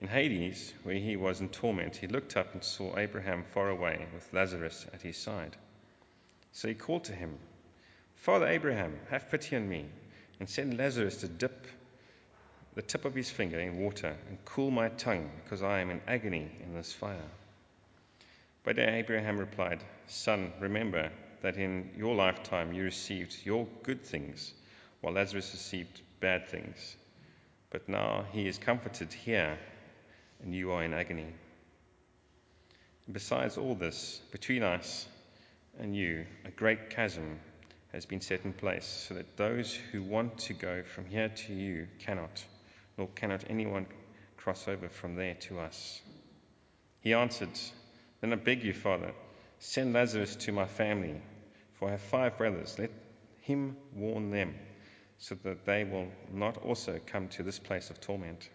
In Hades, where he was in torment, he looked up and saw Abraham far away with Lazarus at his side. So he called to him, Father Abraham, have pity on me, and send Lazarus to dip the tip of his finger in water and cool my tongue, because I am in agony in this fire. But Abraham replied, Son, remember that in your lifetime you received your good things, while Lazarus received bad things. But now he is comforted here and you are in agony. And besides all this, between us and you, a great chasm has been set in place, so that those who want to go from here to you cannot, nor cannot anyone cross over from there to us. He answered, Then I beg you, Father, send Lazarus to my family, for I have five brothers. Let him warn them, so that they will not also come to this place of torment.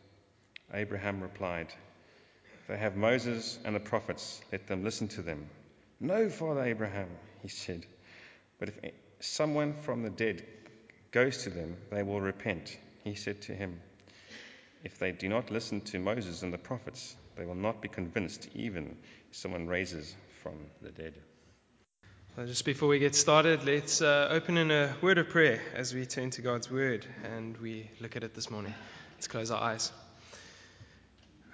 Abraham replied, They have Moses and the prophets, let them listen to them. No, Father Abraham, he said, but if someone from the dead goes to them, they will repent. He said to him, If they do not listen to Moses and the prophets, they will not be convinced, even if someone raises from the dead. Well, just before we get started, let's uh, open in a word of prayer as we turn to God's word and we look at it this morning. Let's close our eyes.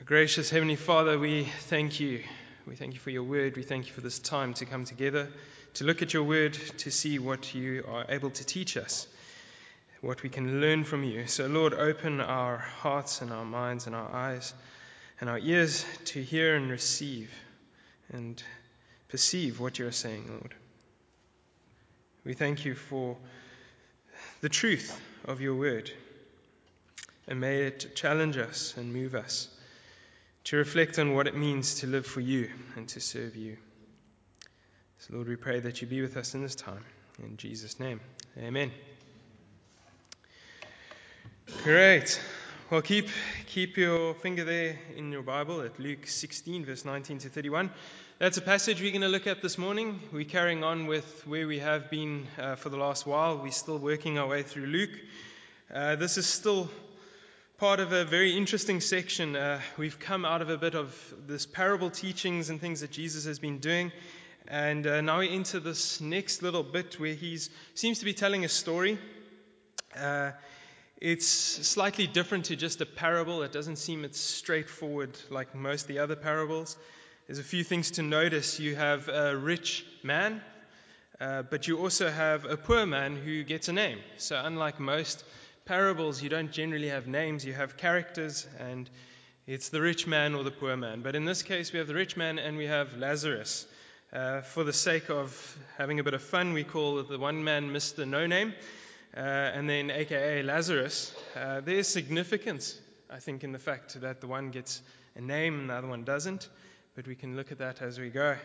Gracious Heavenly Father, we thank you. We thank you for your word. We thank you for this time to come together, to look at your word, to see what you are able to teach us, what we can learn from you. So, Lord, open our hearts and our minds and our eyes and our ears to hear and receive and perceive what you're saying, Lord. We thank you for the truth of your word, and may it challenge us and move us to reflect on what it means to live for you and to serve you. So, Lord, we pray that you be with us in this time. In Jesus' name, amen. Great. Well, keep, keep your finger there in your Bible at Luke 16, verse 19 to 31. That's a passage we're going to look at this morning. We're carrying on with where we have been uh, for the last while. We're still working our way through Luke. Uh, this is still part of a very interesting section. Uh, we've come out of a bit of this parable teachings and things that Jesus has been doing. And uh, now we enter this next little bit where he seems to be telling a story. Uh, it's slightly different to just a parable. It doesn't seem it's straightforward like most of the other parables. There's a few things to notice. You have a rich man, uh, but you also have a poor man who gets a name. So, unlike most parables, you don't generally have names, you have characters, and it's the rich man or the poor man. But in this case, we have the rich man and we have Lazarus. Uh, for the sake of having a bit of fun, we call the one man Mr. No Name, uh, and then AKA Lazarus. Uh, there's significance, I think, in the fact that the one gets a name and the other one doesn't, but we can look at that as we go.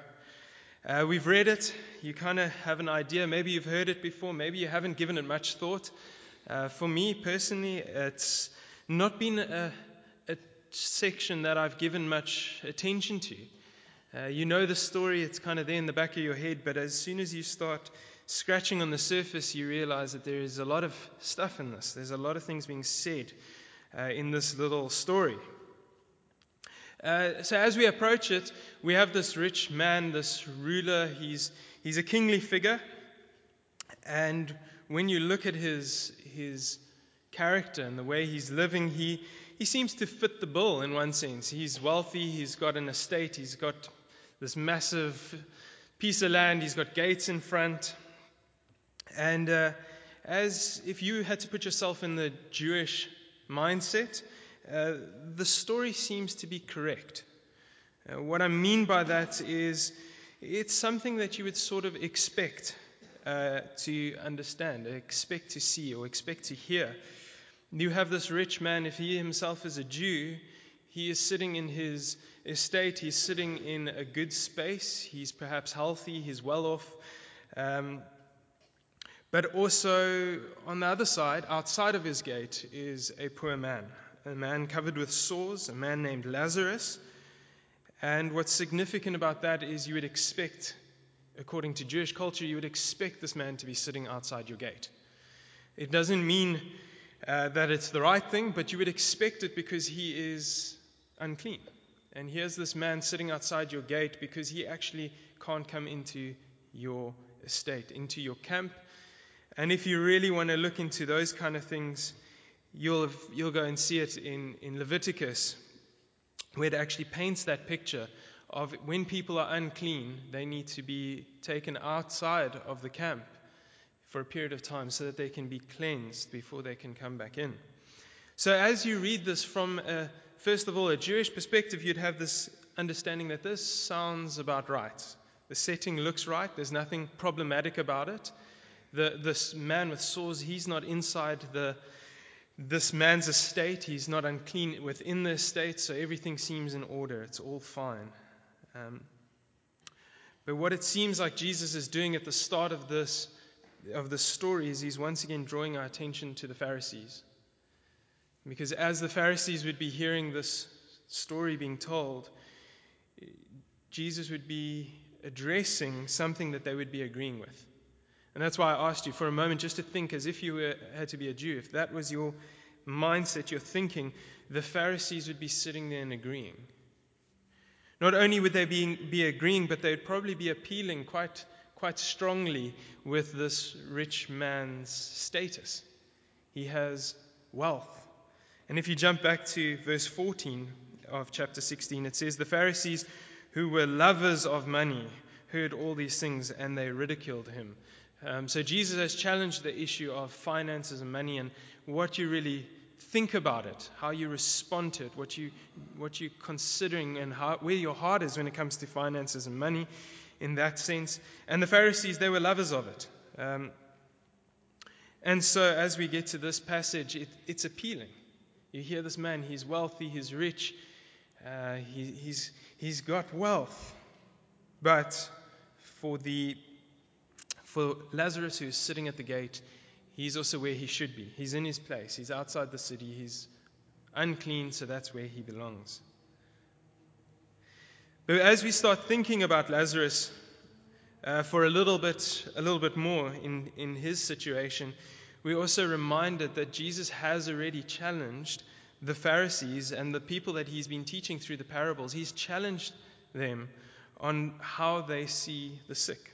Uh, we've read it, you kind of have an idea. Maybe you've heard it before, maybe you haven't given it much thought. Uh, for me personally, it's not been a, a, section that I've given much attention to. Uh, you know the story, it's kind of there in the back of your head, but as soon as you start scratching on the surface, you realize that there is a lot of stuff in this. There's a lot of things being said uh, in this little story. Uh, so, as we approach it, we have this rich man, this ruler. He's, he's a kingly figure. And when you look at his, his character and the way he's living, he, he seems to fit the bill in one sense. He's wealthy, he's got an estate, he's got this massive piece of land, he's got gates in front. And uh, as if you had to put yourself in the Jewish mindset, uh, the story seems to be correct. Uh, what I mean by that is it's something that you would sort of expect uh, to understand, expect to see, or expect to hear. You have this rich man, if he himself is a Jew, He is sitting in his estate, he's sitting in a good space, he's perhaps healthy, he's well off. Um, but also, on the other side, outside of his gate, is a poor man, a man covered with sores, a man named Lazarus. And what's significant about that is you would expect, according to Jewish culture, you would expect this man to be sitting outside your gate. It doesn't mean uh, that it's the right thing, but you would expect it because he is unclean. And here's this man sitting outside your gate because he actually can't come into your estate, into your camp. And if you really want to look into those kind of things, you'll, you'll go and see it in, in Leviticus, where it actually paints that picture of when people are unclean, they need to be taken outside of the camp for a period of time so that they can be cleansed before they can come back in. So, as you read this from a first of all, a Jewish perspective, you'd have this understanding that this sounds about right. The setting looks right, there's nothing problematic about it. The, this man with sores, he's not inside the, this man's estate, he's not unclean within the estate, so everything seems in order, it's all fine. Um, but what it seems like Jesus is doing at the start of this, of this story is he's once again drawing our attention to the Pharisees. Because as the Pharisees would be hearing this story being told, Jesus would be addressing something that they would be agreeing with. And that's why I asked you for a moment just to think as if you were, had to be a Jew. If that was your mindset, your thinking, the Pharisees would be sitting there and agreeing. Not only would they be, be agreeing, but they would probably be appealing quite, quite strongly with this rich man's status. He has wealth, and if you jump back to verse 14 of chapter 16, it says, The Pharisees who were lovers of money heard all these things and they ridiculed him. Um, so Jesus has challenged the issue of finances and money and what you really think about it, how you respond to it, what, you, what you're considering, and how, where your heart is when it comes to finances and money in that sense. And the Pharisees, they were lovers of it. Um, and so as we get to this passage, it, it's appealing. You hear this man, he's wealthy, he's rich, uh, he, he's, he's got wealth. But for, the, for Lazarus, who's sitting at the gate, he's also where he should be. He's in his place, he's outside the city, he's unclean, so that's where he belongs. But as we start thinking about Lazarus uh, for a little bit, a little bit more in, in his situation, we're also reminded that Jesus has already challenged the Pharisees and the people that he's been teaching through the parables. He's challenged them on how they see the sick.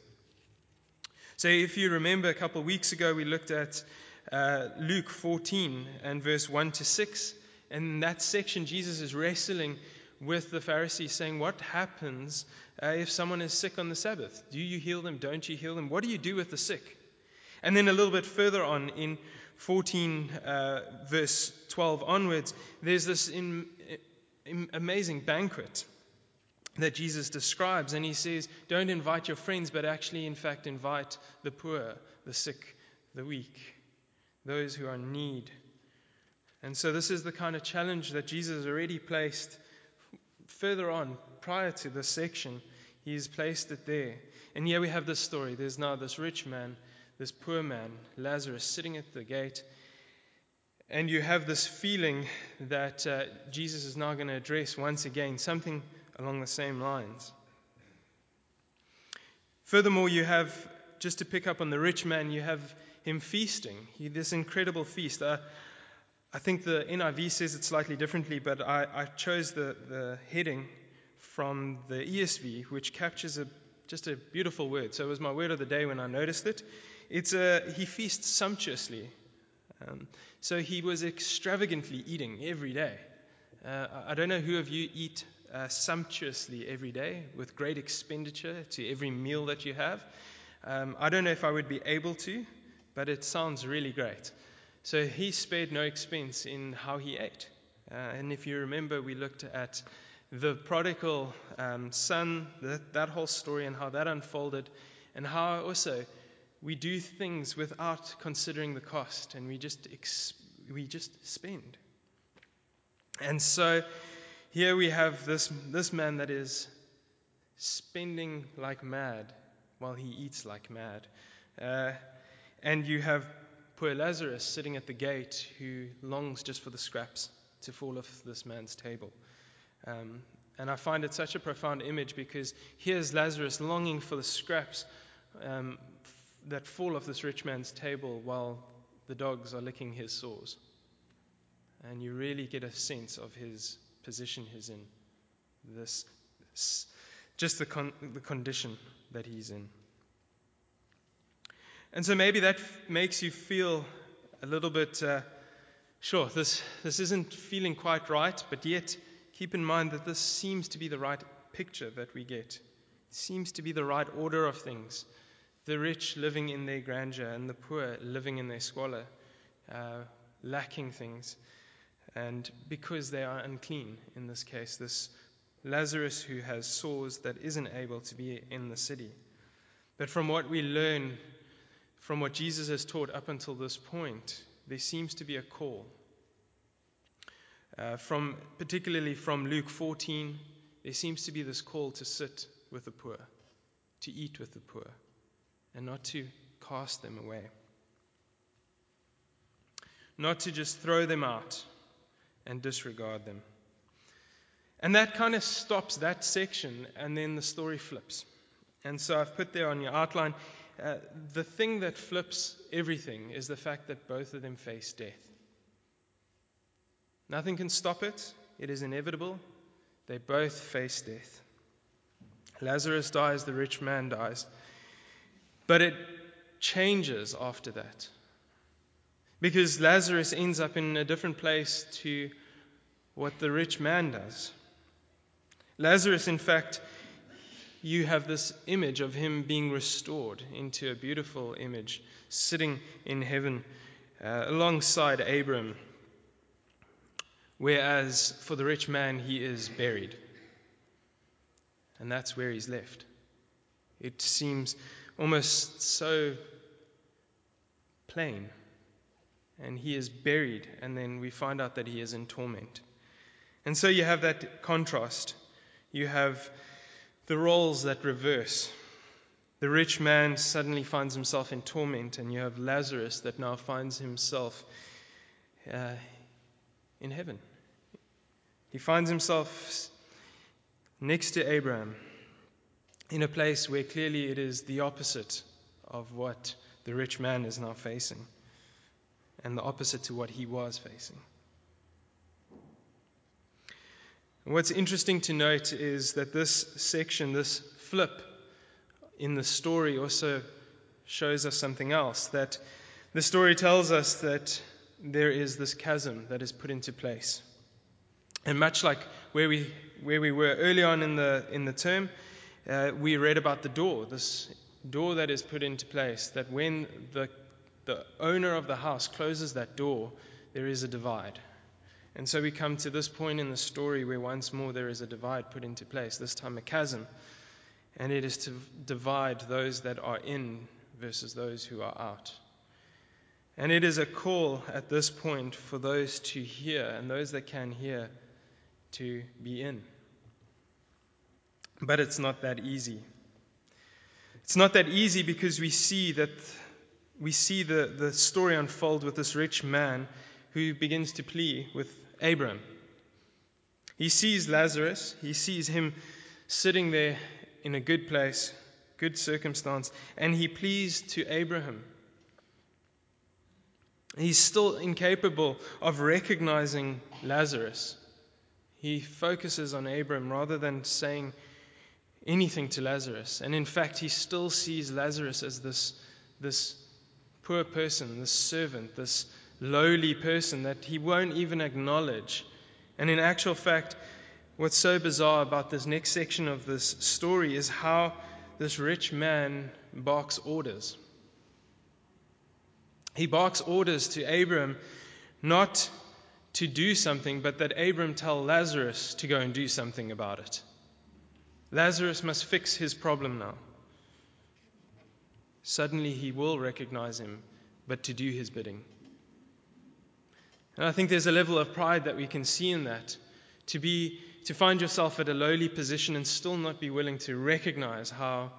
So, if you remember, a couple of weeks ago, we looked at uh, Luke 14 and verse 1 to 6. And in that section, Jesus is wrestling with the Pharisees, saying, What happens uh, if someone is sick on the Sabbath? Do you heal them? Don't you heal them? What do you do with the sick? And then a little bit further on in 14, uh, verse 12 onwards, there's this in, in amazing banquet that Jesus describes. And he says, Don't invite your friends, but actually, in fact, invite the poor, the sick, the weak, those who are in need. And so, this is the kind of challenge that Jesus already placed further on, prior to this section. He's placed it there. And here we have this story. There's now this rich man this poor man, Lazarus, sitting at the gate. And you have this feeling that uh, Jesus is now going to address once again something along the same lines. Furthermore, you have, just to pick up on the rich man, you have him feasting. He, this incredible feast. Uh, I think the NIV says it slightly differently, but I, I chose the, the heading from the ESV, which captures a, just a beautiful word. So it was my word of the day when I noticed it. It's a, he feasts sumptuously. Um, so he was extravagantly eating every day. Uh, I don't know who of you eat uh, sumptuously every day with great expenditure to every meal that you have. Um, I don't know if I would be able to, but it sounds really great. So he spared no expense in how he ate. Uh, and if you remember, we looked at the prodigal um, son, that, that whole story, and how that unfolded, and how also we do things without considering the cost and we just, ex- we just spend. And so here we have this, this man that is spending like mad while he eats like mad. Uh, and you have poor Lazarus sitting at the gate who longs just for the scraps to fall off this man's table. Um, and I find it such a profound image because here's Lazarus longing for the scraps um, that fall off this rich man's table while the dogs are licking his sores. And you really get a sense of his position he's in, this, just the, con- the condition that he's in. And so maybe that f- makes you feel a little bit, uh, sure, this, this isn't feeling quite right, but yet keep in mind that this seems to be the right picture that we get. It seems to be the right order of things. The rich living in their grandeur and the poor living in their squalor, uh, lacking things. And because they are unclean, in this case, this Lazarus who has sores that isn't able to be in the city. But from what we learn from what Jesus has taught up until this point, there seems to be a call. Uh, from, particularly from Luke 14, there seems to be this call to sit with the poor, to eat with the poor, and not to cast them away. Not to just throw them out and disregard them. And that kind of stops that section, and then the story flips. And so I've put there on your outline uh, the thing that flips everything is the fact that both of them face death. Nothing can stop it, it is inevitable. They both face death. Lazarus dies, the rich man dies. But it changes after that. Because Lazarus ends up in a different place to what the rich man does. Lazarus, in fact, you have this image of him being restored into a beautiful image, sitting in heaven uh, alongside Abram. Whereas for the rich man, he is buried. And that's where he's left. It seems almost so plain. And he is buried, and then we find out that he is in torment. And so you have that contrast. You have the roles that reverse. The rich man suddenly finds himself in torment, and you have Lazarus that now finds himself uh, in heaven. He finds himself next to Abraham in a place where clearly it is the opposite of what the rich man is now facing, and the opposite to what he was facing. What's interesting to note is that this section, this flip in the story, also shows us something else. That the story tells us that there is this chasm that is put into place. And much like where we, where we were early on in the, in the term, uh, we read about the door, this door that is put into place, that when the, the owner of the house closes that door, there is a divide. And so we come to this point in the story where once more there is a divide put into place, this time a chasm. And it is to divide those that are in versus those who are out. And it is a call at this point for those to hear and those that can hear to be in. But it's not that easy. It's not that easy because we see that we see the, the story unfold with this rich man who begins to plea with Abram. He sees Lazarus, he sees him sitting there in a good place, good circumstance, and he pleads to Abraham. He's still incapable of recognizing Lazarus. He focuses on Abram rather than saying anything to Lazarus. And in fact, he still sees Lazarus as this, this poor person, this servant, this lowly person that he won't even acknowledge. And in actual fact, what's so bizarre about this next section of this story is how this rich man barks orders. He barks orders to Abram not to do something, but that Abram tell Lazarus to go and do something about it. Lazarus must fix his problem now. Suddenly he will recognize him, but to do his bidding. And I think there's a level of pride that we can see in that. To be to find yourself at a lowly position and still not be willing to recognize how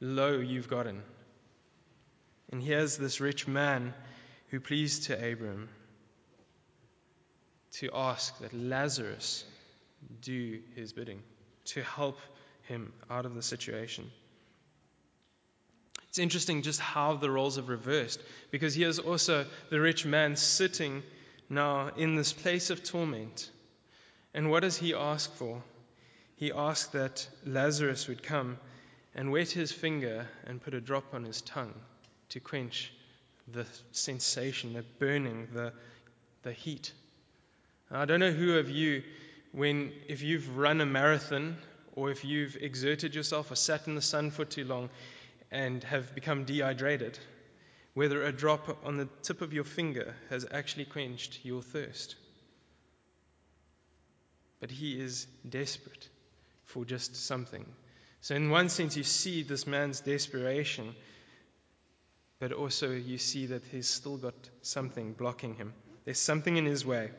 low you've gotten. And here's this rich man who pleased to Abram to ask that Lazarus do his bidding, to help him out of the situation. It's interesting just how the roles have reversed, because here's also the rich man sitting now in this place of torment. And what does he ask for? He asks that Lazarus would come and wet his finger and put a drop on his tongue to quench the sensation, the burning, the, the heat. I don't know who of you, when if you've run a marathon or if you've exerted yourself or sat in the sun for too long and have become dehydrated, whether a drop on the tip of your finger has actually quenched your thirst. But he is desperate for just something. So, in one sense, you see this man's desperation, but also you see that he's still got something blocking him. There's something in his way.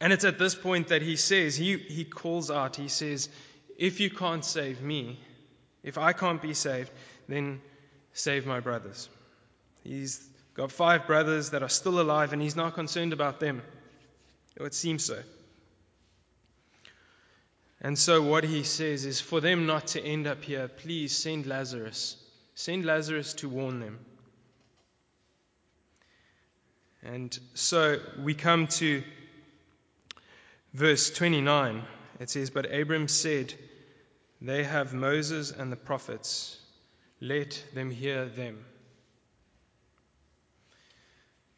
And it's at this point that he says, he, he calls out, he says, If you can't save me, if I can't be saved, then save my brothers. He's got five brothers that are still alive, and he's not concerned about them. It seems so. And so, what he says is for them not to end up here, please send Lazarus. Send Lazarus to warn them. And so we come to verse 29. It says, But Abram said, They have Moses and the prophets. Let them hear them.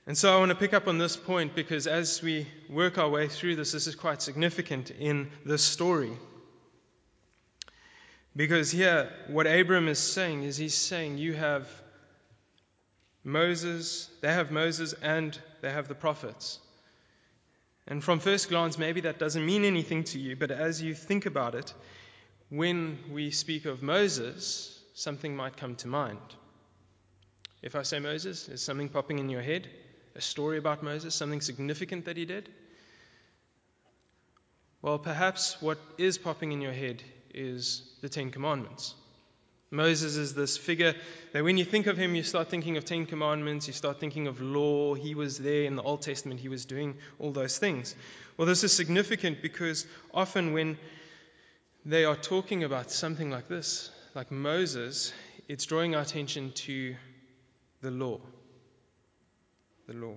And so I want to pick up on this point because as we work our way through this, this is quite significant in this story. Because here, what Abram is saying is he's saying, You have Moses, they have Moses, and they have the prophets. And from first glance, maybe that doesn't mean anything to you, but as you think about it, when we speak of Moses, something might come to mind. If I say Moses, is something popping in your head? A story about Moses, something significant that he did? Well, perhaps what is popping in your head is the Ten Commandments. Moses is this figure that when you think of him, you start thinking of Ten Commandments, you start thinking of law. He was there in the Old Testament, he was doing all those things. Well, this is significant because often when they are talking about something like this, like Moses, it's drawing our attention to the law. The law.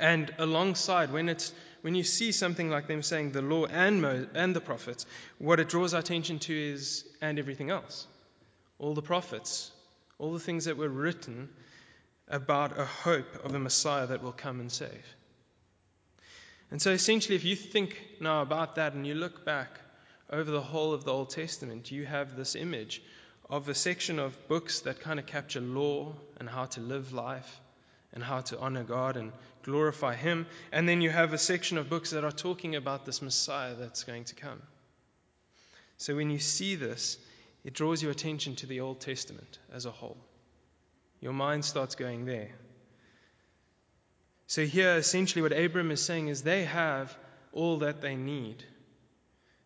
And alongside, when, it's, when you see something like them saying the law and, Mo, and the prophets, what it draws our attention to is, and everything else. All the prophets, all the things that were written about a hope of a Messiah that will come and save. And so essentially, if you think now about that and you look back over the whole of the Old Testament, you have this image of a section of books that kind of capture law and how to live life and how to honor God and glorify Him. And then you have a section of books that are talking about this Messiah that's going to come. So when you see this, it draws your attention to the Old Testament as a whole. Your mind starts going there. So, here, essentially, what Abram is saying is they have all that they need.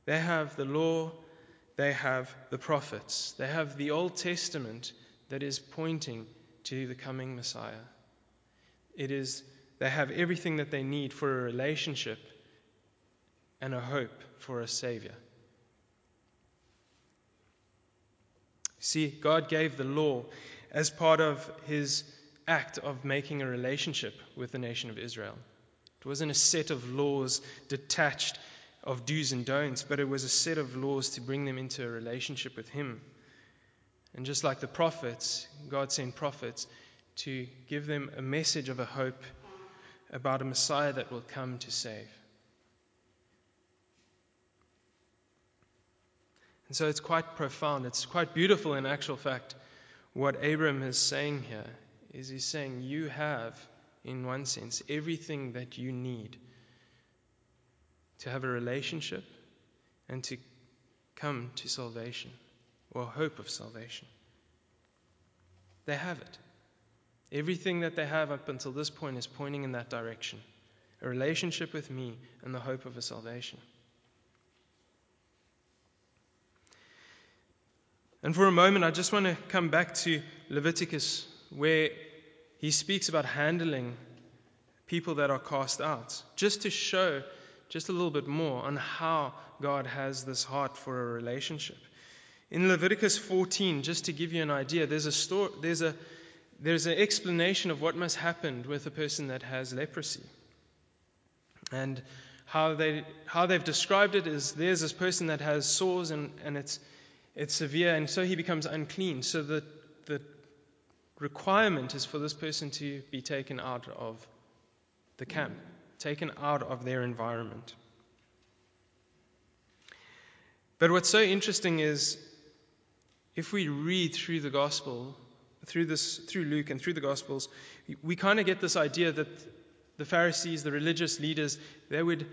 They have the law, they have the prophets, they have the Old Testament that is pointing to the coming Messiah. It is, they have everything that they need for a relationship and a hope for a Savior. See, God gave the law as part of His act of making a relationship with the nation of Israel. It wasn't a set of laws detached of do's and don'ts, but it was a set of laws to bring them into a relationship with Him. And just like the prophets, God sent prophets to give them a message of a hope about a Messiah that will come to save. And so it's quite profound. It's quite beautiful in actual fact. What Abram is saying here is he's saying, You have, in one sense, everything that you need to have a relationship and to come to salvation or hope of salvation. They have it. Everything that they have up until this point is pointing in that direction. a relationship with me, and the hope of a salvation. And for a moment, I just want to come back to Leviticus, where he speaks about handling people that are cast out, just to show just a little bit more on how God has this heart for a relationship. In Leviticus 14, just to give you an idea, there's a story, there's a there's an explanation of what must happen with a person that has leprosy. And how they how they've described it is there's this person that has sores and, and it's it's severe, and so he becomes unclean. So the, the requirement is for this person to be taken out of the camp, taken out of their environment. But what's so interesting is if we read through the gospel, through this through Luke and through the gospels, we kind of get this idea that the Pharisees, the religious leaders, they would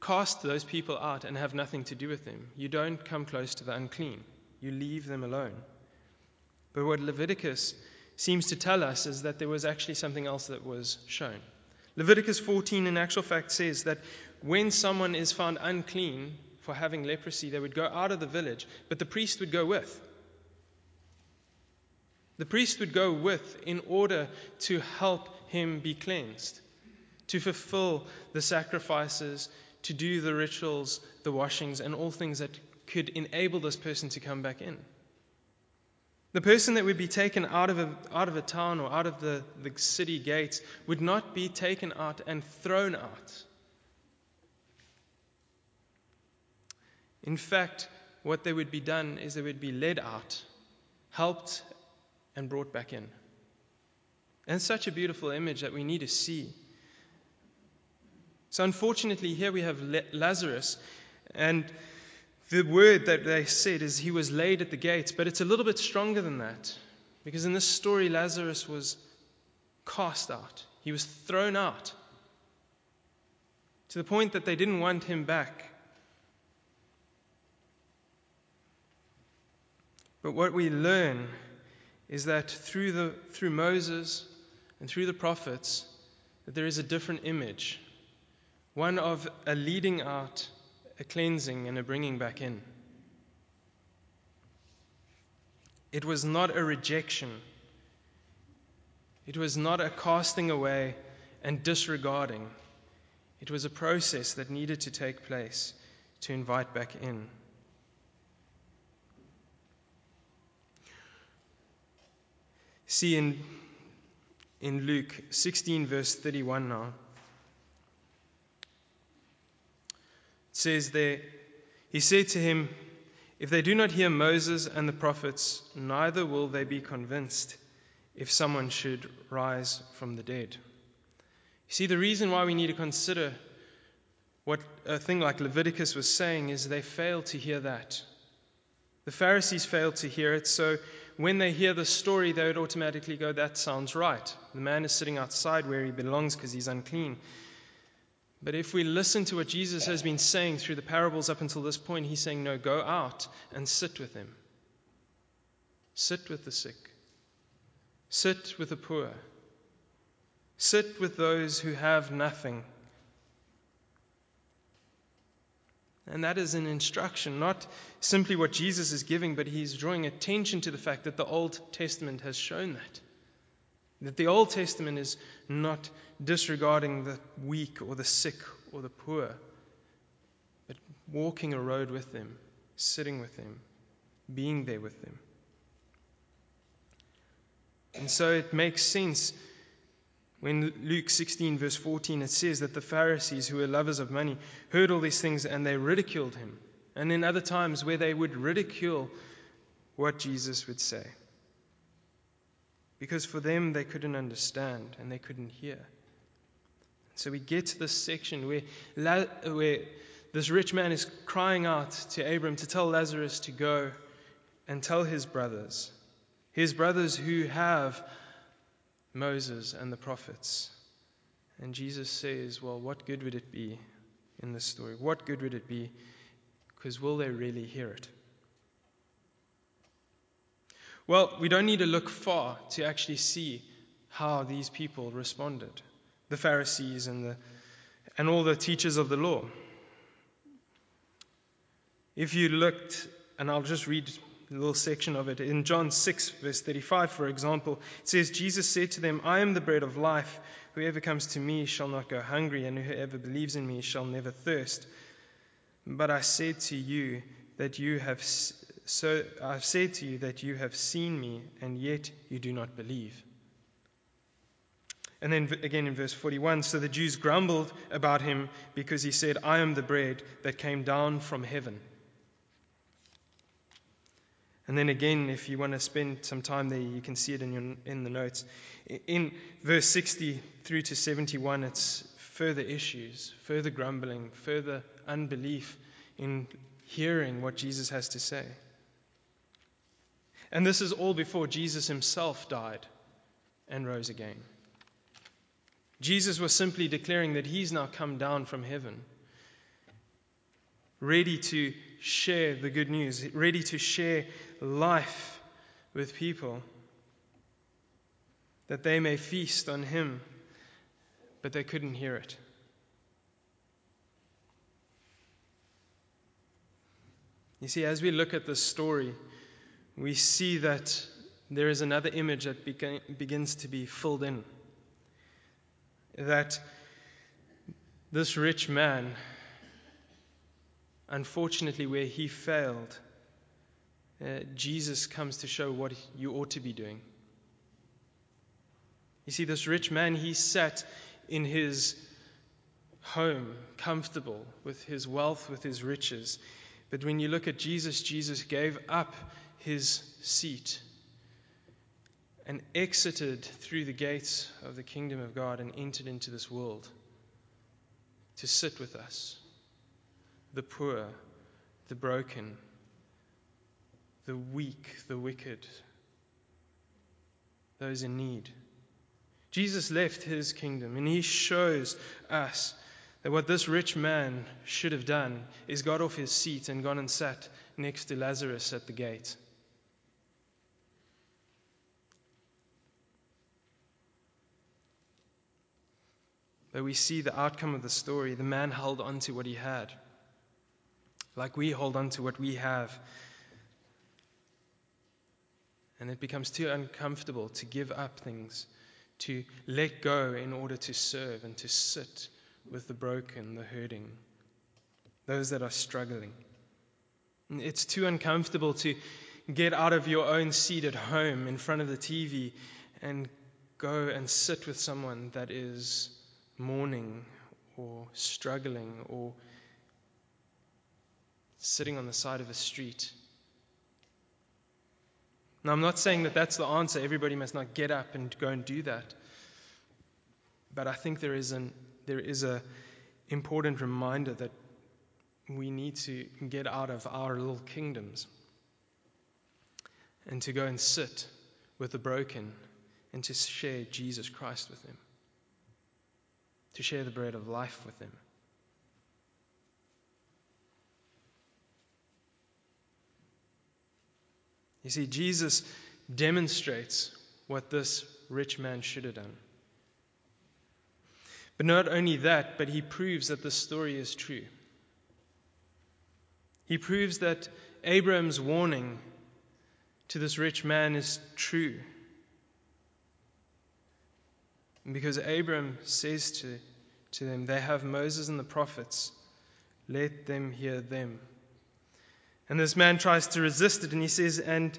cast those people out and have nothing to do with them. You don't come close to the unclean you leave them alone. But what Leviticus seems to tell us is that there was actually something else that was shown. Leviticus 14, in actual fact, says that when someone is found unclean for having leprosy, they would go out of the village, but the priest would go with. The priest would go with in order to help him be cleansed, to fulfill the sacrifices, to do the rituals, the washings, and all things that could enable this person to come back in. The person that would be taken out of a, out of a town or out of the, the city gates would not be taken out and thrown out. In fact, what they would be done is they would be led out, helped, and brought back in. And such a beautiful image that we need to see. So, unfortunately, here we have Lazarus, and the word that they said is he was laid at the gate, but it's a little bit stronger than that. Because in this story, Lazarus was cast out, he was thrown out to the point that they didn't want him back. But what we learn is that through, the, through Moses and through the prophets, that there is a different image one of a leading out a cleansing and a bringing back in. It was not a rejection. It was not a casting away and disregarding. It was a process that needed to take place to invite back in. See in, in Luke 16, verse 31 now. Says there, He said to him, If they do not hear Moses and the prophets, neither will they be convinced if someone should rise from the dead. You see, the reason why we need to consider what a thing like Leviticus was saying is they failed to hear that. The Pharisees failed to hear it, so when they hear the story, they would automatically go, That sounds right. The man is sitting outside where he belongs because he's unclean. But if we listen to what Jesus has been saying through the parables up until this point, he's saying, No, go out and sit with him. Sit with the sick. Sit with the poor. Sit with those who have nothing. And that is an instruction, not simply what Jesus is giving, but he's drawing attention to the fact that the Old Testament has shown that. That the Old Testament is not disregarding the weak or the sick or the poor, but walking a road with them, sitting with them, being there with them. And so it makes sense when Luke 16, verse 14, it says that the Pharisees, who were lovers of money, heard all these things and they ridiculed him. And in other times where they would ridicule what Jesus would say because for them they couldn't understand and they couldn't hear. So we get to this section where, where this rich man is crying out to Abram to tell Lazarus to go and tell his brothers, his brothers who have Moses and the prophets. And Jesus says, Well, what good would it be in this story? What good would it be? Because will they really hear it? Well, we don't need to look far to actually see how these people responded the Pharisees and the, and all the teachers of the law. If you looked, and I'll just read a little section of it, in John 6, verse 35, for example, it says, Jesus said to them, I am the bread of life. Whoever comes to me shall not go hungry, and whoever believes in me shall never thirst. But I said to you that you have so I've said to you that you have seen me, and yet you do not believe. And then again in verse 41 so the Jews grumbled about him because he said, I am the bread that came down from heaven. And then again, if you want to spend some time there, you can see it in, your, in the notes. In verse 60 through to 71, it's further issues, further grumbling, further unbelief in hearing what Jesus has to say. And this is all before Jesus himself died and rose again. Jesus was simply declaring that he's now come down from heaven, ready to share the good news, ready to share life with people, that they may feast on him, but they couldn't hear it. You see, as we look at this story, we see that there is another image that begins to be filled in. That this rich man, unfortunately, where he failed, uh, Jesus comes to show what you ought to be doing. You see, this rich man, he sat in his home, comfortable with his wealth, with his riches. But when you look at Jesus, Jesus gave up his seat and exited through the gates of the kingdom of God and entered into this world to sit with us, the poor, the broken, the weak, the wicked, those in need. Jesus left his kingdom and he shows us that what this rich man should have done is got off his seat and gone and sat next to Lazarus at the gate. But we see the outcome of the story. The man held on to what he had, like we hold on to what we have. And it becomes too uncomfortable to give up things, to let go in order to serve and to sit with the broken, the hurting, those that are struggling. It's too uncomfortable to get out of your own seat at home in front of the TV and go and sit with someone that is mourning or struggling or sitting on the side of a street. Now, I'm not saying that that's the answer. Everybody must not get up and go and do that. But I think there is an there is a important reminder that we need to get out of our little kingdoms and to go and sit with the broken and to share Jesus Christ with them to share the bread of life with them. You see, Jesus demonstrates what this rich man should have done. But not only that, but he proves that the story is true. He proves that Abraham's warning to this rich man is true. Because Abram says to, to them, They have Moses and the prophets, let them hear them. And this man tries to resist it, and he says, And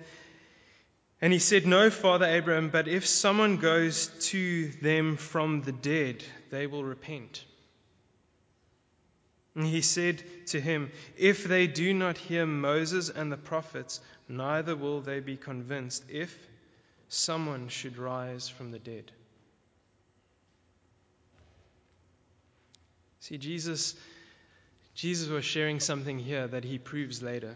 and he said, No, Father Abraham, but if someone goes to them from the dead, they will repent. And he said to him, If they do not hear Moses and the prophets, neither will they be convinced if someone should rise from the dead. See, Jesus, Jesus was sharing something here that he proves later.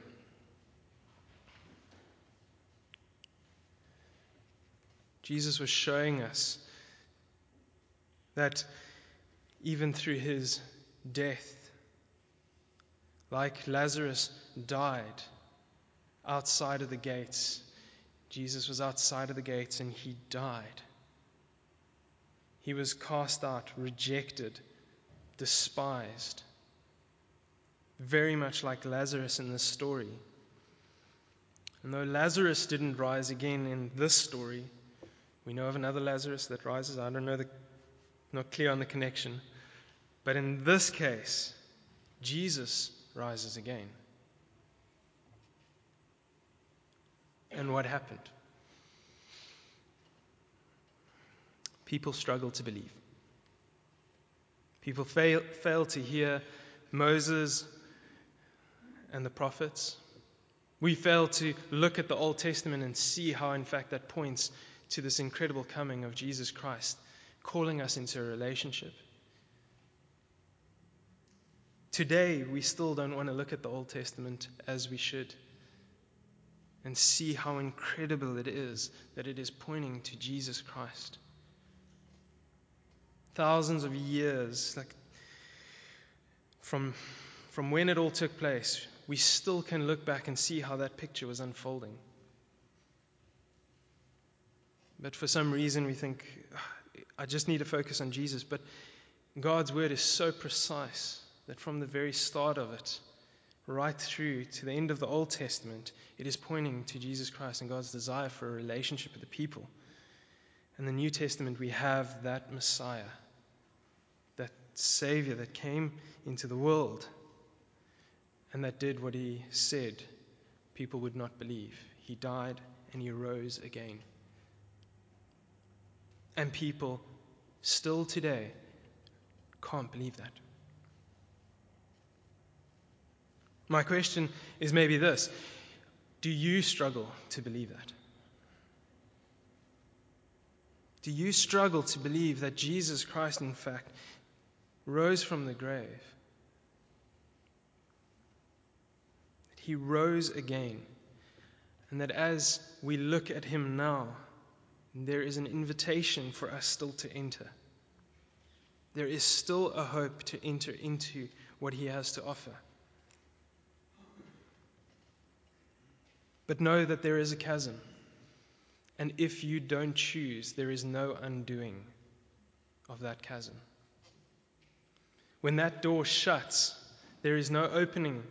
Jesus was showing us that even through his death, like Lazarus died outside of the gates, Jesus was outside of the gates and he died. He was cast out, rejected despised, very much like Lazarus in this story. And though Lazarus didn't rise again in this story, we know of another Lazarus that rises. I don't know the not clear on the connection. But in this case, Jesus rises again. And what happened? People struggle to believe. People fail, fail to hear Moses and the prophets. We fail to look at the Old Testament and see how, in fact, that points to this incredible coming of Jesus Christ, calling us into a relationship. Today, we still don't want to look at the Old Testament as we should and see how incredible it is that it is pointing to Jesus Christ. Thousands of years, like from, from when it all took place, we still can look back and see how that picture was unfolding. But for some reason, we think, ah, I just need to focus on Jesus. But God's word is so precise that from the very start of it, right through to the end of the Old Testament, it is pointing to Jesus Christ and God's desire for a relationship with the people. In the New Testament, we have that Messiah, Savior that came into the world and that did what he said people would not believe. He died and he rose again. And people still today can't believe that. My question is maybe this Do you struggle to believe that? Do you struggle to believe that Jesus Christ, in fact, rose from the grave? That he rose again. And that as we look at him now, there is an invitation for us still to enter. There is still a hope to enter into what he has to offer. But know that there is a chasm. And if you don't choose, there is no undoing of that chasm. When that door shuts, there is no opening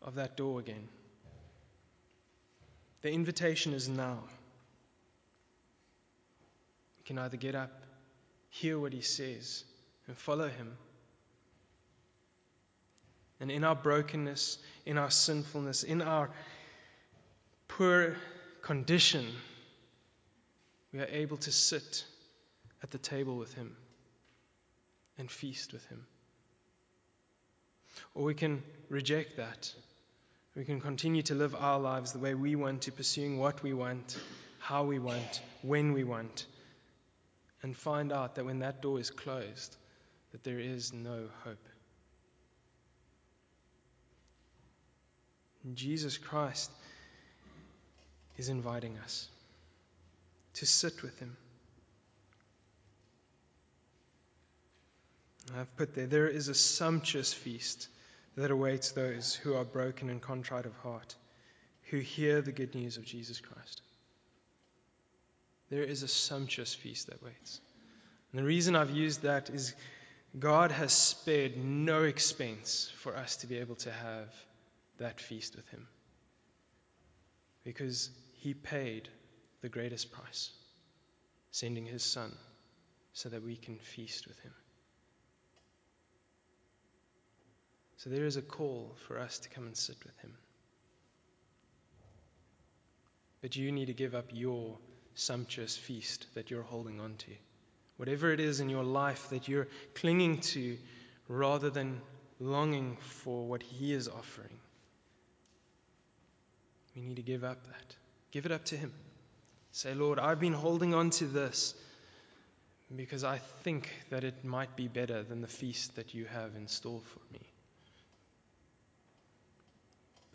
of that door again. The invitation is now. You can either get up, hear what he says, and follow him. And in our brokenness, in our sinfulness, in our poor condition, we are able to sit at the table with Him and feast with Him. Or we can reject that. We can continue to live our lives the way we want to, pursuing what we want, how we want, when we want, and find out that when that door is closed, that there is no hope. Jesus Christ is inviting us to sit with Him. I've put there, there is a sumptuous feast that awaits those who are broken and contrite of heart, who hear the good news of Jesus Christ. There is a sumptuous feast that waits. And the reason I've used that is God has spared no expense for us to be able to have that feast with Him. Because he paid the greatest price, sending his son so that we can feast with him. So there is a call for us to come and sit with him. But you need to give up your sumptuous feast that you're holding on to. Whatever it is in your life that you're clinging to rather than longing for what he is offering. We need to give up that. Give it up to Him. Say, Lord, I've been holding on to this because I think that it might be better than the feast that you have in store for me.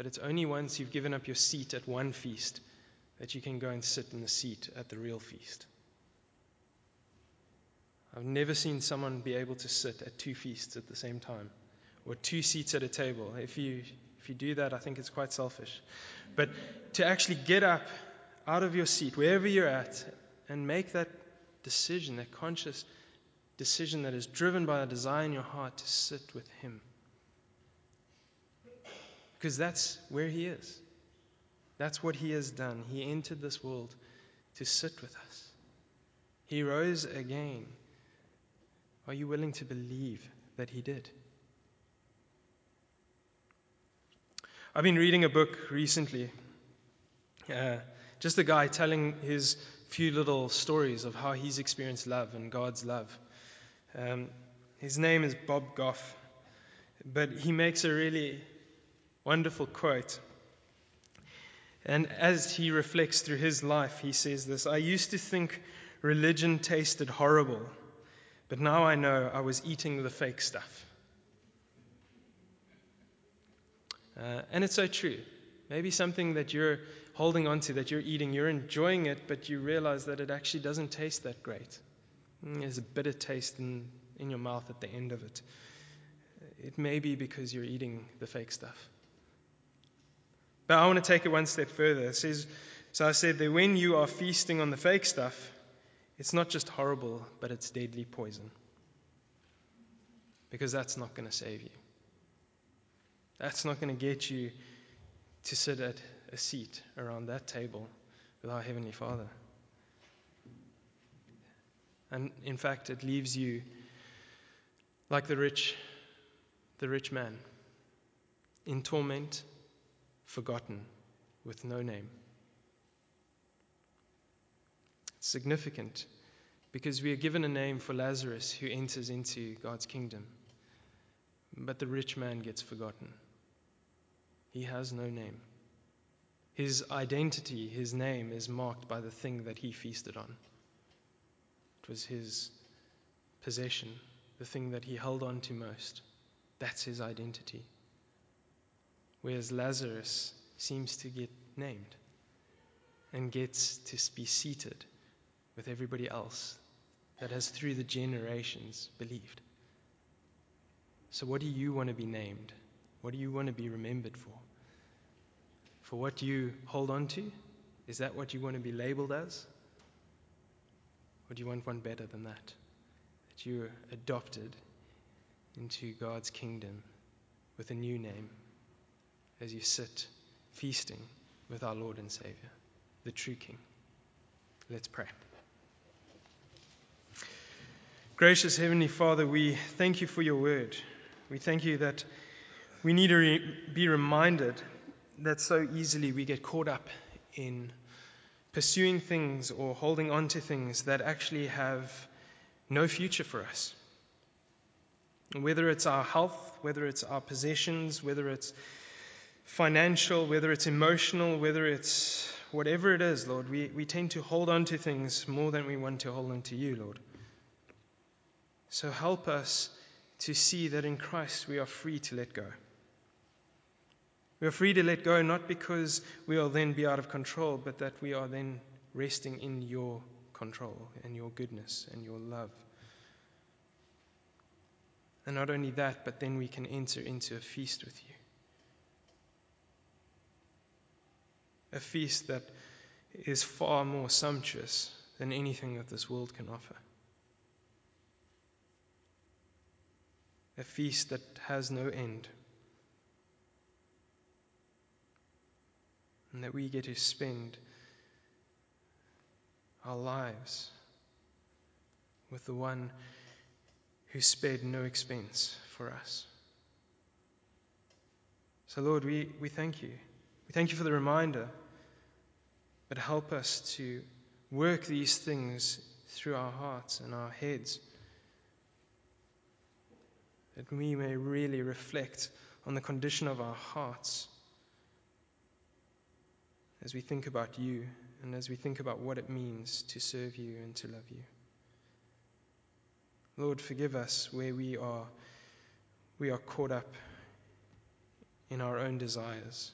But it's only once you've given up your seat at one feast that you can go and sit in the seat at the real feast. I've never seen someone be able to sit at two feasts at the same time or two seats at a table. If you if you do that, I think it's quite selfish. But to actually get up out of your seat, wherever you're at, and make that decision, that conscious decision that is driven by a desire in your heart to sit with Him. Because that's where He is. That's what He has done. He entered this world to sit with us. He rose again. Are you willing to believe that He did? I've been reading a book recently. Uh, just a guy telling his few little stories of how he's experienced love and God's love. Um, his name is Bob Goff, but he makes a really wonderful quote. And as he reflects through his life, he says this I used to think religion tasted horrible, but now I know I was eating the fake stuff. Uh, and it's so true. Maybe something that you're holding on to, that you're eating, you're enjoying it, but you realize that it actually doesn't taste that great. Mm, there's a bitter taste in, in your mouth at the end of it. It may be because you're eating the fake stuff. But I want to take it one step further. It says, so I said that when you are feasting on the fake stuff, it's not just horrible, but it's deadly poison. Because that's not going to save you. That's not going to get you to sit at a seat around that table with our Heavenly Father. And in fact, it leaves you like the rich, the rich man, in torment, forgotten, with no name. It's significant because we are given a name for Lazarus who enters into God's kingdom, but the rich man gets forgotten. He has no name. His identity, his name, is marked by the thing that he feasted on. It was his possession, the thing that he held on to most. That's his identity. Whereas Lazarus seems to get named and gets to be seated with everybody else that has, through the generations, believed. So, what do you want to be named? What do you want to be remembered for? For what you hold on to? Is that what you want to be labeled as? Or do you want one better than that? That you are adopted into God's kingdom with a new name as you sit feasting with our Lord and Savior, the true King. Let's pray. Gracious Heavenly Father, we thank you for your word. We thank you that we need to re- be reminded that so easily we get caught up in pursuing things or holding on to things that actually have no future for us. Whether it's our health, whether it's our possessions, whether it's financial, whether it's emotional, whether it's whatever it is, Lord, we, we tend to hold on to things more than we want to hold on to you, Lord. So help us to see that in Christ we are free to let go. We are free to let go not because we will then be out of control, but that we are then resting in your control and your goodness and your love. And not only that, but then we can enter into a feast with you. A feast that is far more sumptuous than anything that this world can offer. a feast that has no end. And that we get to spend our lives with the one who spared no expense for us. So, Lord, we, we thank you. We thank you for the reminder, but help us to work these things through our hearts and our heads that we may really reflect on the condition of our hearts as we think about you and as we think about what it means to serve you and to love you. Lord, forgive us where we are we are caught up in our own desires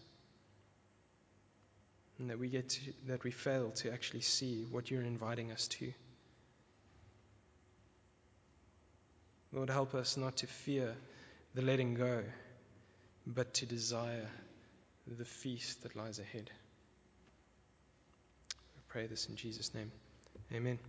and that we get to, that we fail to actually see what you're inviting us to. Lord, help us not to fear the letting go, but to desire the feast that lies ahead. We pray this in Jesus' name. Amen.